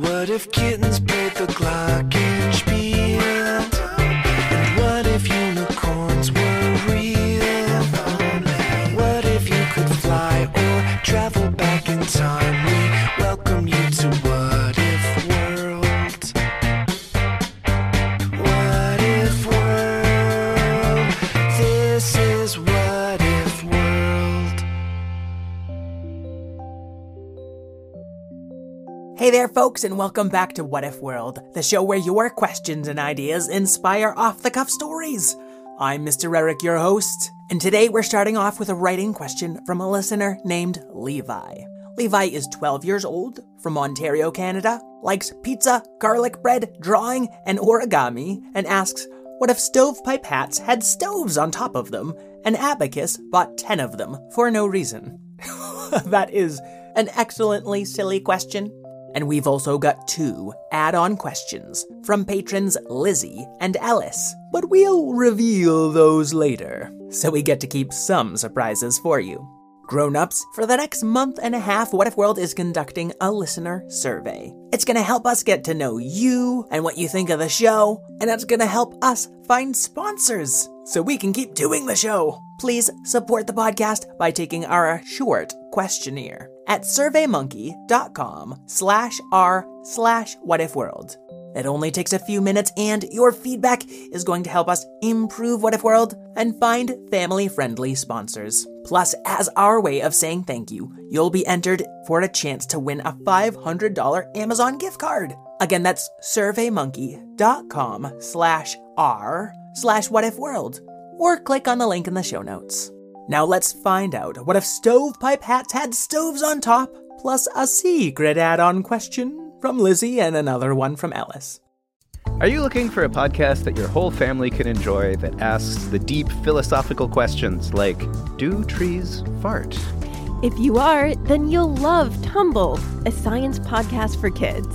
What if kittens played the clock glockenspiel? Folks, and welcome back to What If World, the show where your questions and ideas inspire off the cuff stories. I'm Mr. Eric, your host, and today we're starting off with a writing question from a listener named Levi. Levi is 12 years old, from Ontario, Canada, likes pizza, garlic bread, drawing, and origami, and asks, What if stovepipe hats had stoves on top of them? An abacus bought 10 of them for no reason. that is an excellently silly question. And we've also got two add on questions from patrons Lizzie and Alice, but we'll reveal those later, so we get to keep some surprises for you. Grown ups, for the next month and a half, What If World is conducting a listener survey. It's gonna help us get to know you and what you think of the show, and it's gonna help us find sponsors so we can keep doing the show. Please support the podcast by taking our short questionnaire at surveymonkey.com slash r slash whatifworld. It only takes a few minutes, and your feedback is going to help us improve What If World and find family friendly sponsors. Plus, as our way of saying thank you, you'll be entered for a chance to win a $500 Amazon gift card. Again, that's surveymonkey.com slash r slash whatifworld, or click on the link in the show notes. Now let's find out what if stovepipe hats had stoves on top, plus a secret add on question from Lizzie and another one from Ellis. Are you looking for a podcast that your whole family can enjoy that asks the deep philosophical questions like Do trees fart? If you are, then you'll love Tumble, a science podcast for kids.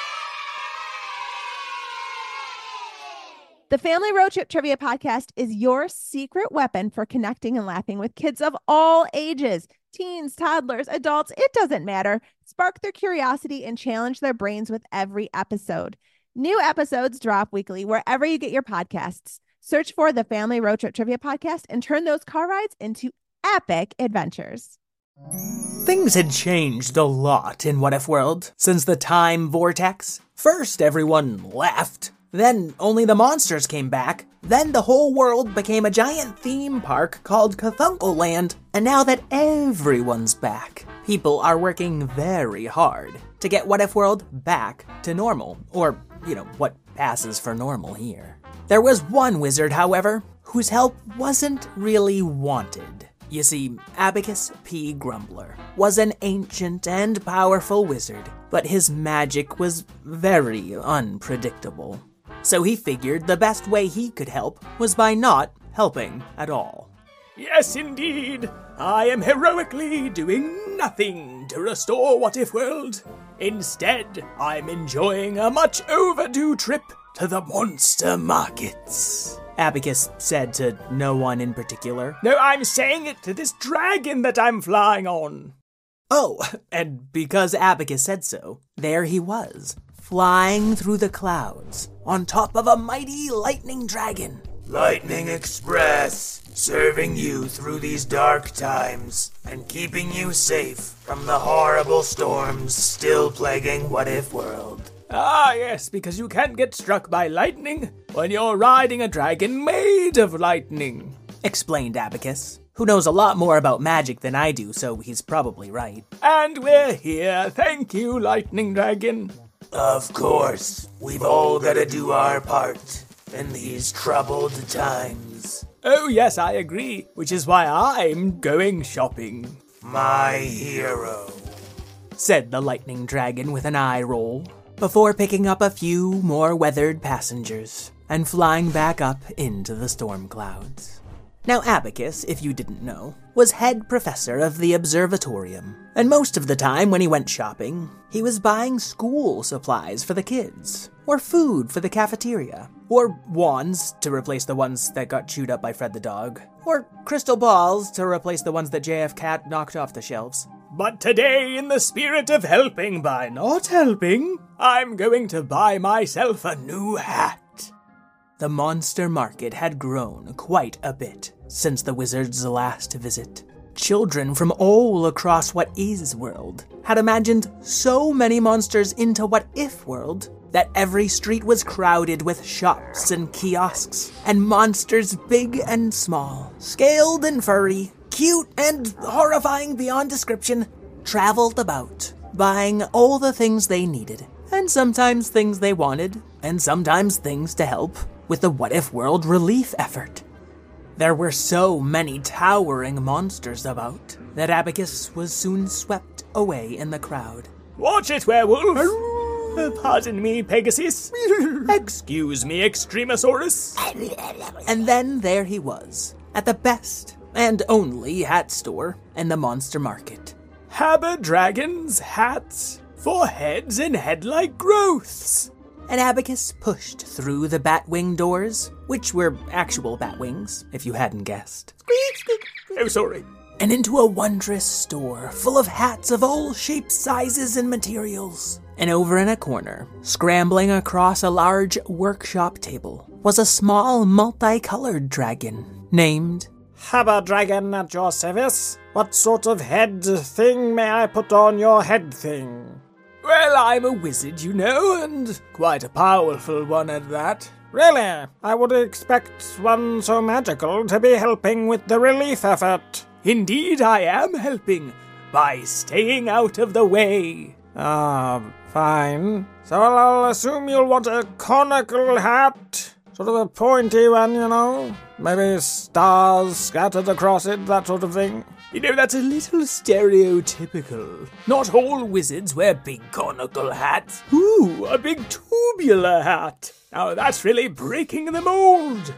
The Family Road Trip Trivia Podcast is your secret weapon for connecting and laughing with kids of all ages teens, toddlers, adults, it doesn't matter. Spark their curiosity and challenge their brains with every episode. New episodes drop weekly wherever you get your podcasts. Search for the Family Road Trip Trivia Podcast and turn those car rides into epic adventures. Things had changed a lot in What If World since the time vortex. First, everyone left. Then only the monsters came back. Then the whole world became a giant theme park called Land. And now that everyone's back, people are working very hard to get What If World back to normal. Or, you know, what passes for normal here. There was one wizard, however, whose help wasn't really wanted. You see, Abacus P. Grumbler was an ancient and powerful wizard, but his magic was very unpredictable. So he figured the best way he could help was by not helping at all. Yes, indeed. I am heroically doing nothing to restore What If World. Instead, I'm enjoying a much overdue trip to the monster markets. Abacus said to no one in particular. No, I'm saying it to this dragon that I'm flying on. Oh, and because Abacus said so, there he was, flying through the clouds, on top of a mighty lightning dragon. Lightning Express, serving you through these dark times and keeping you safe from the horrible storms still plaguing What If World. Ah, yes, because you can't get struck by lightning when you're riding a dragon made of lightning. Explained Abacus, who knows a lot more about magic than I do, so he's probably right. And we're here. Thank you, Lightning Dragon. Of course, we've all got to do our part in these troubled times. Oh, yes, I agree, which is why I'm going shopping. My hero. Said the lightning dragon with an eye roll, before picking up a few more weathered passengers and flying back up into the storm clouds. Now, Abacus, if you didn't know, was head professor of the observatorium, and most of the time when he went shopping, he was buying school supplies for the kids, or food for the cafeteria, or wands to replace the ones that got chewed up by Fred the dog, or crystal balls to replace the ones that JF Cat knocked off the shelves. But today, in the spirit of helping by not helping, I'm going to buy myself a new hat. The monster market had grown quite a bit since the wizard's last visit. Children from all across What If World had imagined so many monsters into What If World that every street was crowded with shops and kiosks, and monsters big and small, scaled and furry, cute and horrifying beyond description, traveled about, buying all the things they needed, and sometimes things they wanted, and sometimes things to help with the What If World relief effort. There were so many towering monsters about that Abacus was soon swept away in the crowd. Watch it, werewolf! Uh, Pardon me, Pegasus. Excuse me, Extremosaurus. And then there he was, at the best and only hat store in the monster market. Haberdragon's hats for heads and head-like growths. And Abacus pushed through the batwing doors, which were actual batwings, if you hadn't guessed, Oh, sorry. and into a wondrous store full of hats of all shapes, sizes, and materials. And over in a corner, scrambling across a large workshop table, was a small multicolored dragon named Haberdragon at your service. What sort of head thing may I put on your head thing? Well, I'm a wizard, you know, and quite a powerful one at that. Really? I would expect one so magical to be helping with the relief effort. Indeed, I am helping by staying out of the way. Ah, fine. So I'll assume you'll want a conical hat. Sort of a pointy one, you know. Maybe stars scattered across it, that sort of thing. You know, that's a little stereotypical. Not all wizards wear big conical hats. Ooh, a big tubular hat. Now that's really breaking the mold.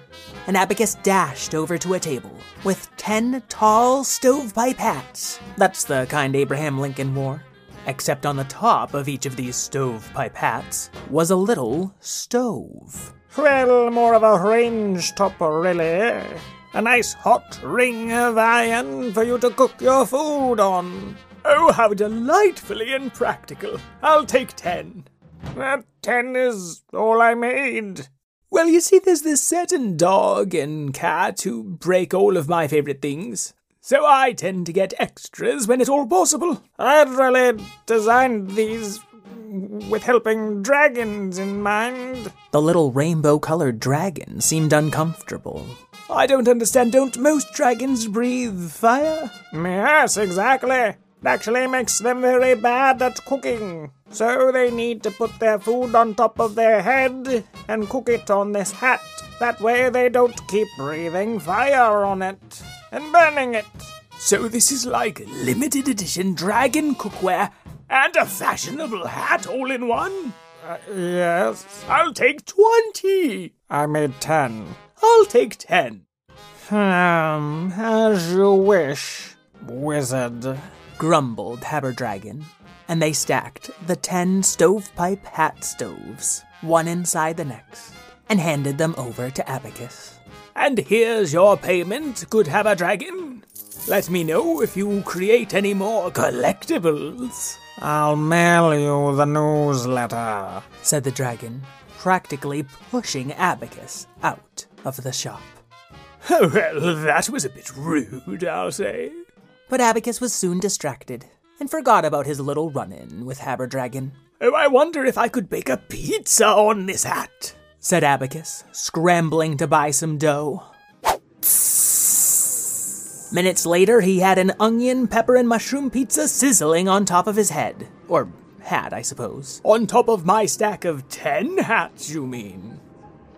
and Abacus dashed over to a table with ten tall stovepipe hats. That's the kind Abraham Lincoln wore. Except on the top of each of these stovepipe hats was a little stove. Well, more of a range topper, really. A nice hot ring of iron for you to cook your food on. Oh, how delightfully impractical. I'll take ten. That ten is all I made. Well, you see, there's this certain dog and cat who break all of my favorite things. So I tend to get extras when at all possible. I'd really designed these with helping dragons in mind. The little rainbow colored dragon seemed uncomfortable. I don't understand. Don't most dragons breathe fire? Yes, exactly. It actually makes them very bad at cooking. So they need to put their food on top of their head and cook it on this hat. That way they don't keep breathing fire on it and burning it. So this is like limited edition dragon cookware and a fashionable hat all in one? Uh, yes. I'll take twenty. I made ten. I'll take ten. Um, as you wish, wizard. grumbled Haberdragon, and they stacked the ten stovepipe hat stoves, one inside the next, and handed them over to Abacus. And here's your payment, good Haberdragon. Let me know if you create any more collectibles. I'll mail you the newsletter. said the dragon, practically pushing Abacus out of the shop. Oh, well, that was a bit rude, I'll say. But Abacus was soon distracted and forgot about his little run in with Haberdragon. Oh, I wonder if I could bake a pizza on this hat. said Abacus, scrambling to buy some dough. Minutes later, he had an onion, pepper, and mushroom pizza sizzling on top of his head. Or hat, I suppose. On top of my stack of ten hats, you mean?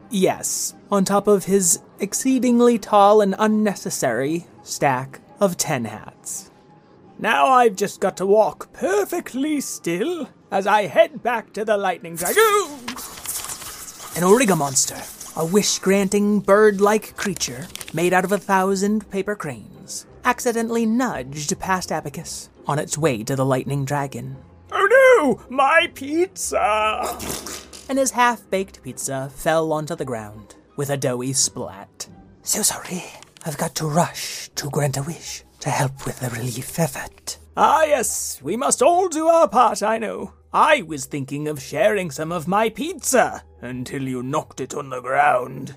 Yes, on top of his exceedingly tall and unnecessary stack of ten hats. Now I've just got to walk perfectly still as I head back to the lightning dragon. An Origa monster, a wish granting bird like creature made out of a thousand paper cranes, accidentally nudged past Abacus on its way to the lightning dragon. Oh no, my pizza! And his half baked pizza fell onto the ground with a doughy splat. So sorry, I've got to rush to grant a wish to help with the relief effort. Ah, yes, we must all do our part, I know. I was thinking of sharing some of my pizza until you knocked it on the ground.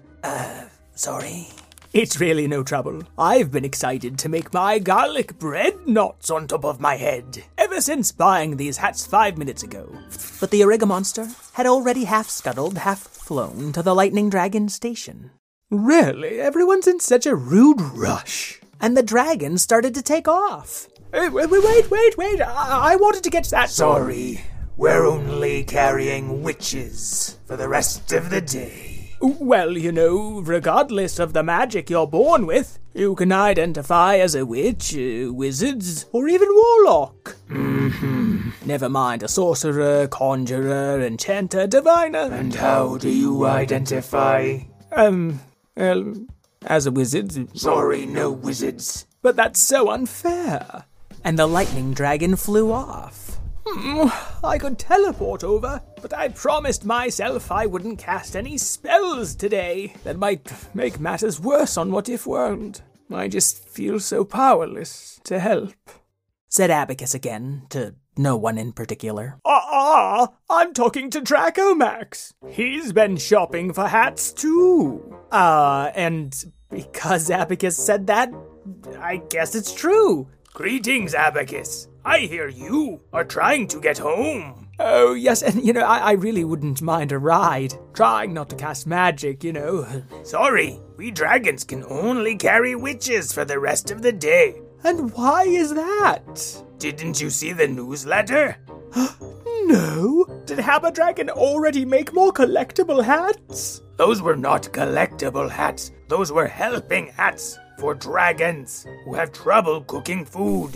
Sorry. It's really no trouble. I've been excited to make my garlic bread knots on top of my head ever since buying these hats five minutes ago. But the Origa monster had already half scuttled, half flown to the lightning dragon station. Really? Everyone's in such a rude rush. And the dragon started to take off. Wait, wait, wait, wait, wait. I, I wanted to get to that. Sorry, we're only carrying witches for the rest of the day. Well, you know, regardless of the magic you're born with, you can identify as a witch, uh, wizard, or even warlock. Mm-hmm. Never mind a sorcerer, conjurer, enchanter, diviner. And how do you identify? Um, well, as a wizard. Sorry, no wizards. But that's so unfair. And the lightning dragon flew off. I could teleport over, but I promised myself I wouldn't cast any spells today that might make matters worse on What If World. I just feel so powerless to help. Said Abacus again, to no one in particular. Ah, ah, I'm talking to Dracomax. He's been shopping for hats too. Uh, and because Abacus said that, I guess it's true. Greetings, Abacus. I hear you are trying to get home. Oh, yes, and you know, I, I really wouldn't mind a ride. Trying not to cast magic, you know. Sorry, we dragons can only carry witches for the rest of the day. And why is that? Didn't you see the newsletter? No. Did Haberdragon already make more collectible hats? Those were not collectible hats. Those were helping hats for dragons who have trouble cooking food.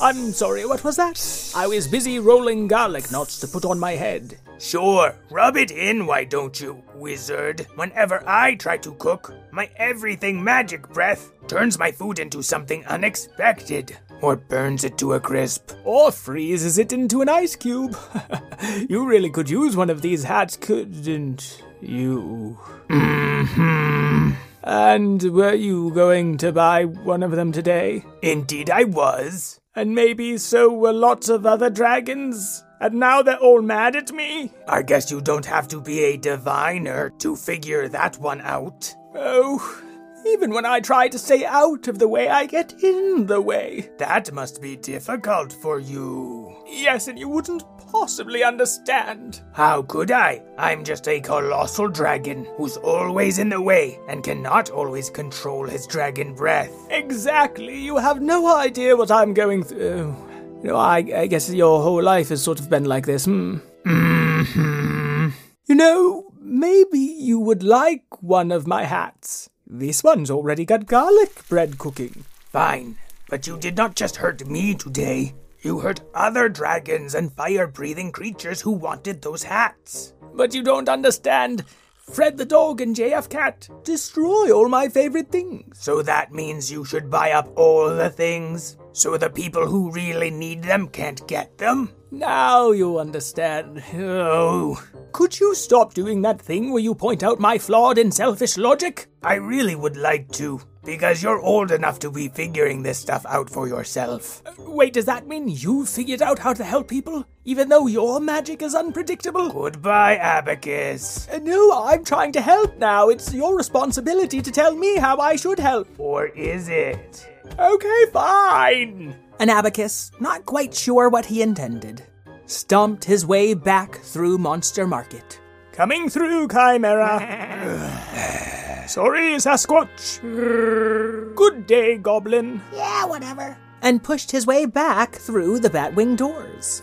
I'm sorry, what was that? I was busy rolling garlic knots to put on my head. Sure, rub it in, why don't you, wizard? Whenever I try to cook, my everything magic breath turns my food into something unexpected, or burns it to a crisp. Or freezes it into an ice cube. you really could use one of these hats, couldn't you? Hmm. And were you going to buy one of them today? Indeed, I was. And maybe so were lots of other dragons? And now they're all mad at me? I guess you don't have to be a diviner to figure that one out. Oh, even when I try to stay out of the way, I get in the way. That must be difficult for you. Yes, and you wouldn't possibly understand. How could I? I'm just a colossal dragon who's always in the way and cannot always control his dragon breath. Exactly. You have no idea what I'm going through. You know, I, I guess your whole life has sort of been like this. Hmm. hmm You know, maybe you would like one of my hats. This one's already got garlic bread cooking. Fine, but you did not just hurt me today. You hurt other dragons and fire breathing creatures who wanted those hats. But you don't understand. Fred the dog and JF Cat destroy all my favorite things. So that means you should buy up all the things? So the people who really need them can't get them? Now you understand. Oh. Could you stop doing that thing where you point out my flawed and selfish logic? I really would like to, because you're old enough to be figuring this stuff out for yourself. Wait, does that mean you figured out how to help people, even though your magic is unpredictable? Goodbye, Abacus. Uh, no, I'm trying to help now. It's your responsibility to tell me how I should help. Or is it? Okay, fine. An Abacus, not quite sure what he intended, stomped his way back through Monster Market. Coming through, Chimera. Sorry, Sasquatch. Good day, Goblin. Yeah, whatever. And pushed his way back through the Batwing doors.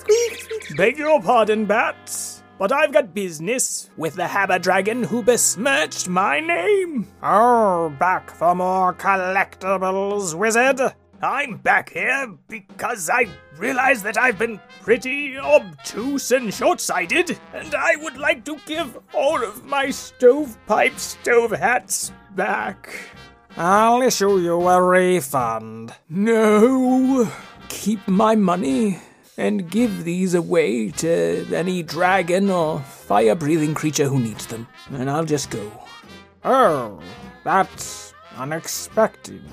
Beg your pardon, Bats, but I've got business with the Haberdragon who besmirched my name. Oh, back for more collectibles, wizard. I'm back here because I realize that I've been pretty obtuse and short sighted, and I would like to give all of my stovepipe stove hats back. I'll issue you a refund. No, keep my money and give these away to any dragon or fire breathing creature who needs them, and I'll just go. Oh, that's unexpected.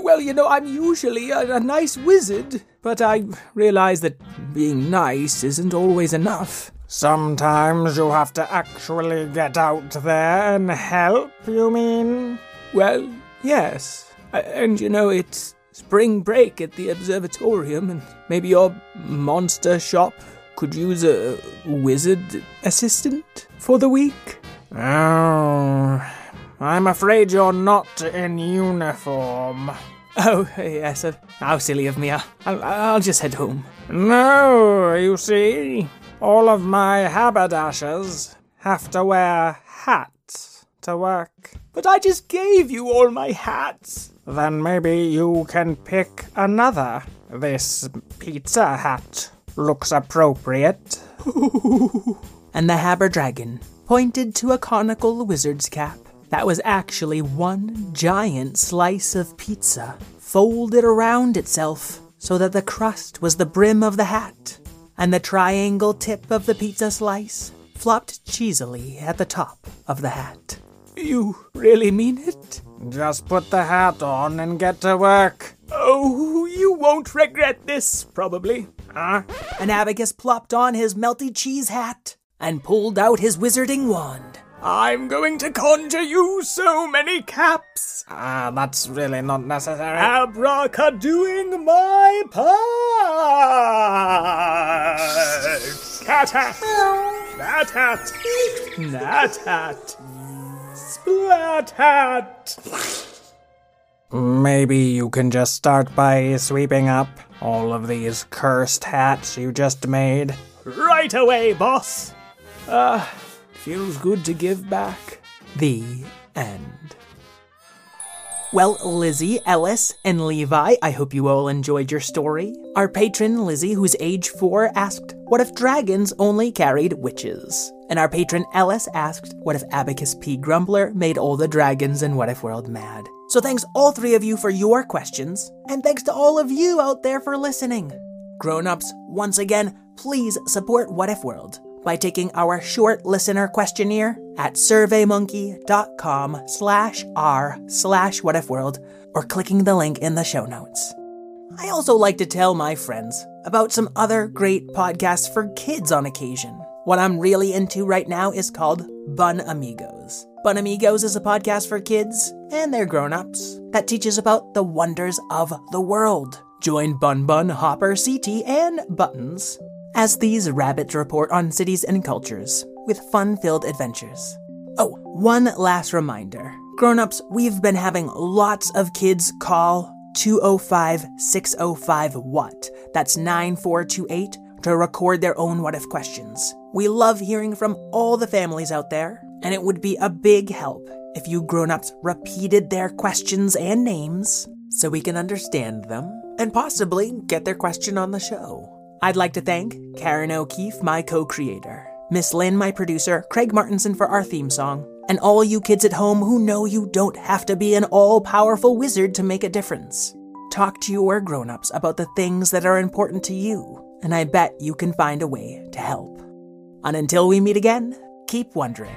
Well, you know, I'm usually a, a nice wizard, but I realize that being nice isn't always enough. Sometimes you have to actually get out there and help, you mean? Well, yes. And you know, it's spring break at the observatorium, and maybe your monster shop could use a wizard assistant for the week. Oh, I'm afraid you're not in uniform. Oh, yes, uh, how silly of me. I'll, I'll, I'll just head home. No, you see, all of my haberdashers have to wear hats to work. But I just gave you all my hats. Then maybe you can pick another. This pizza hat looks appropriate. And the Haberdragon pointed to a conical wizard's cap that was actually one giant slice of pizza folded around itself so that the crust was the brim of the hat, and the triangle tip of the pizza slice flopped cheesily at the top of the hat. You really mean it? Just put the hat on and get to work. Oh, you won't regret this, probably. Huh? And Abacus plopped on his melty cheese hat and pulled out his wizarding wand. I'm going to conjure you so many caps. Ah, that's really not necessary. Abracadoing my part. Cat hat. Bat hat. Nat hat. Splat hat. Maybe you can just start by sweeping up all of these cursed hats you just made. Right away, boss. Ah, feels good to give back. The end. Well, Lizzie, Ellis, and Levi, I hope you all enjoyed your story. Our patron, Lizzie, who's age four, asked, What if dragons only carried witches? And our patron, Ellis, asked, What if Abacus P. Grumbler made all the dragons in What If World mad? So thanks all three of you for your questions, and thanks to all of you out there for listening. Grown ups, once again, please support What If World by taking our short listener questionnaire at surveymonkey.com slash r slash whatifworld or clicking the link in the show notes. I also like to tell my friends about some other great podcasts for kids on occasion. What I'm really into right now is called Bun Amigos. Bun Amigos is a podcast for kids and their grown-ups that teaches about the wonders of the world. Join Bun Bun, Hopper, CT, and Buttons as these rabbits report on cities and cultures with fun filled adventures. Oh, one last reminder. Grown-ups, we've been having lots of kids call 205 605 what? That's 9428 to record their own what if questions. We love hearing from all the families out there, and it would be a big help if you grown-ups repeated their questions and names so we can understand them and possibly get their question on the show. I'd like to thank Karen O'Keeffe, my co creator, Miss Lynn, my producer, Craig Martinson for our theme song, and all you kids at home who know you don't have to be an all powerful wizard to make a difference. talk to your grown-ups about the things that are important to you, and I bet you can find a way to help. And until we meet again, keep wondering.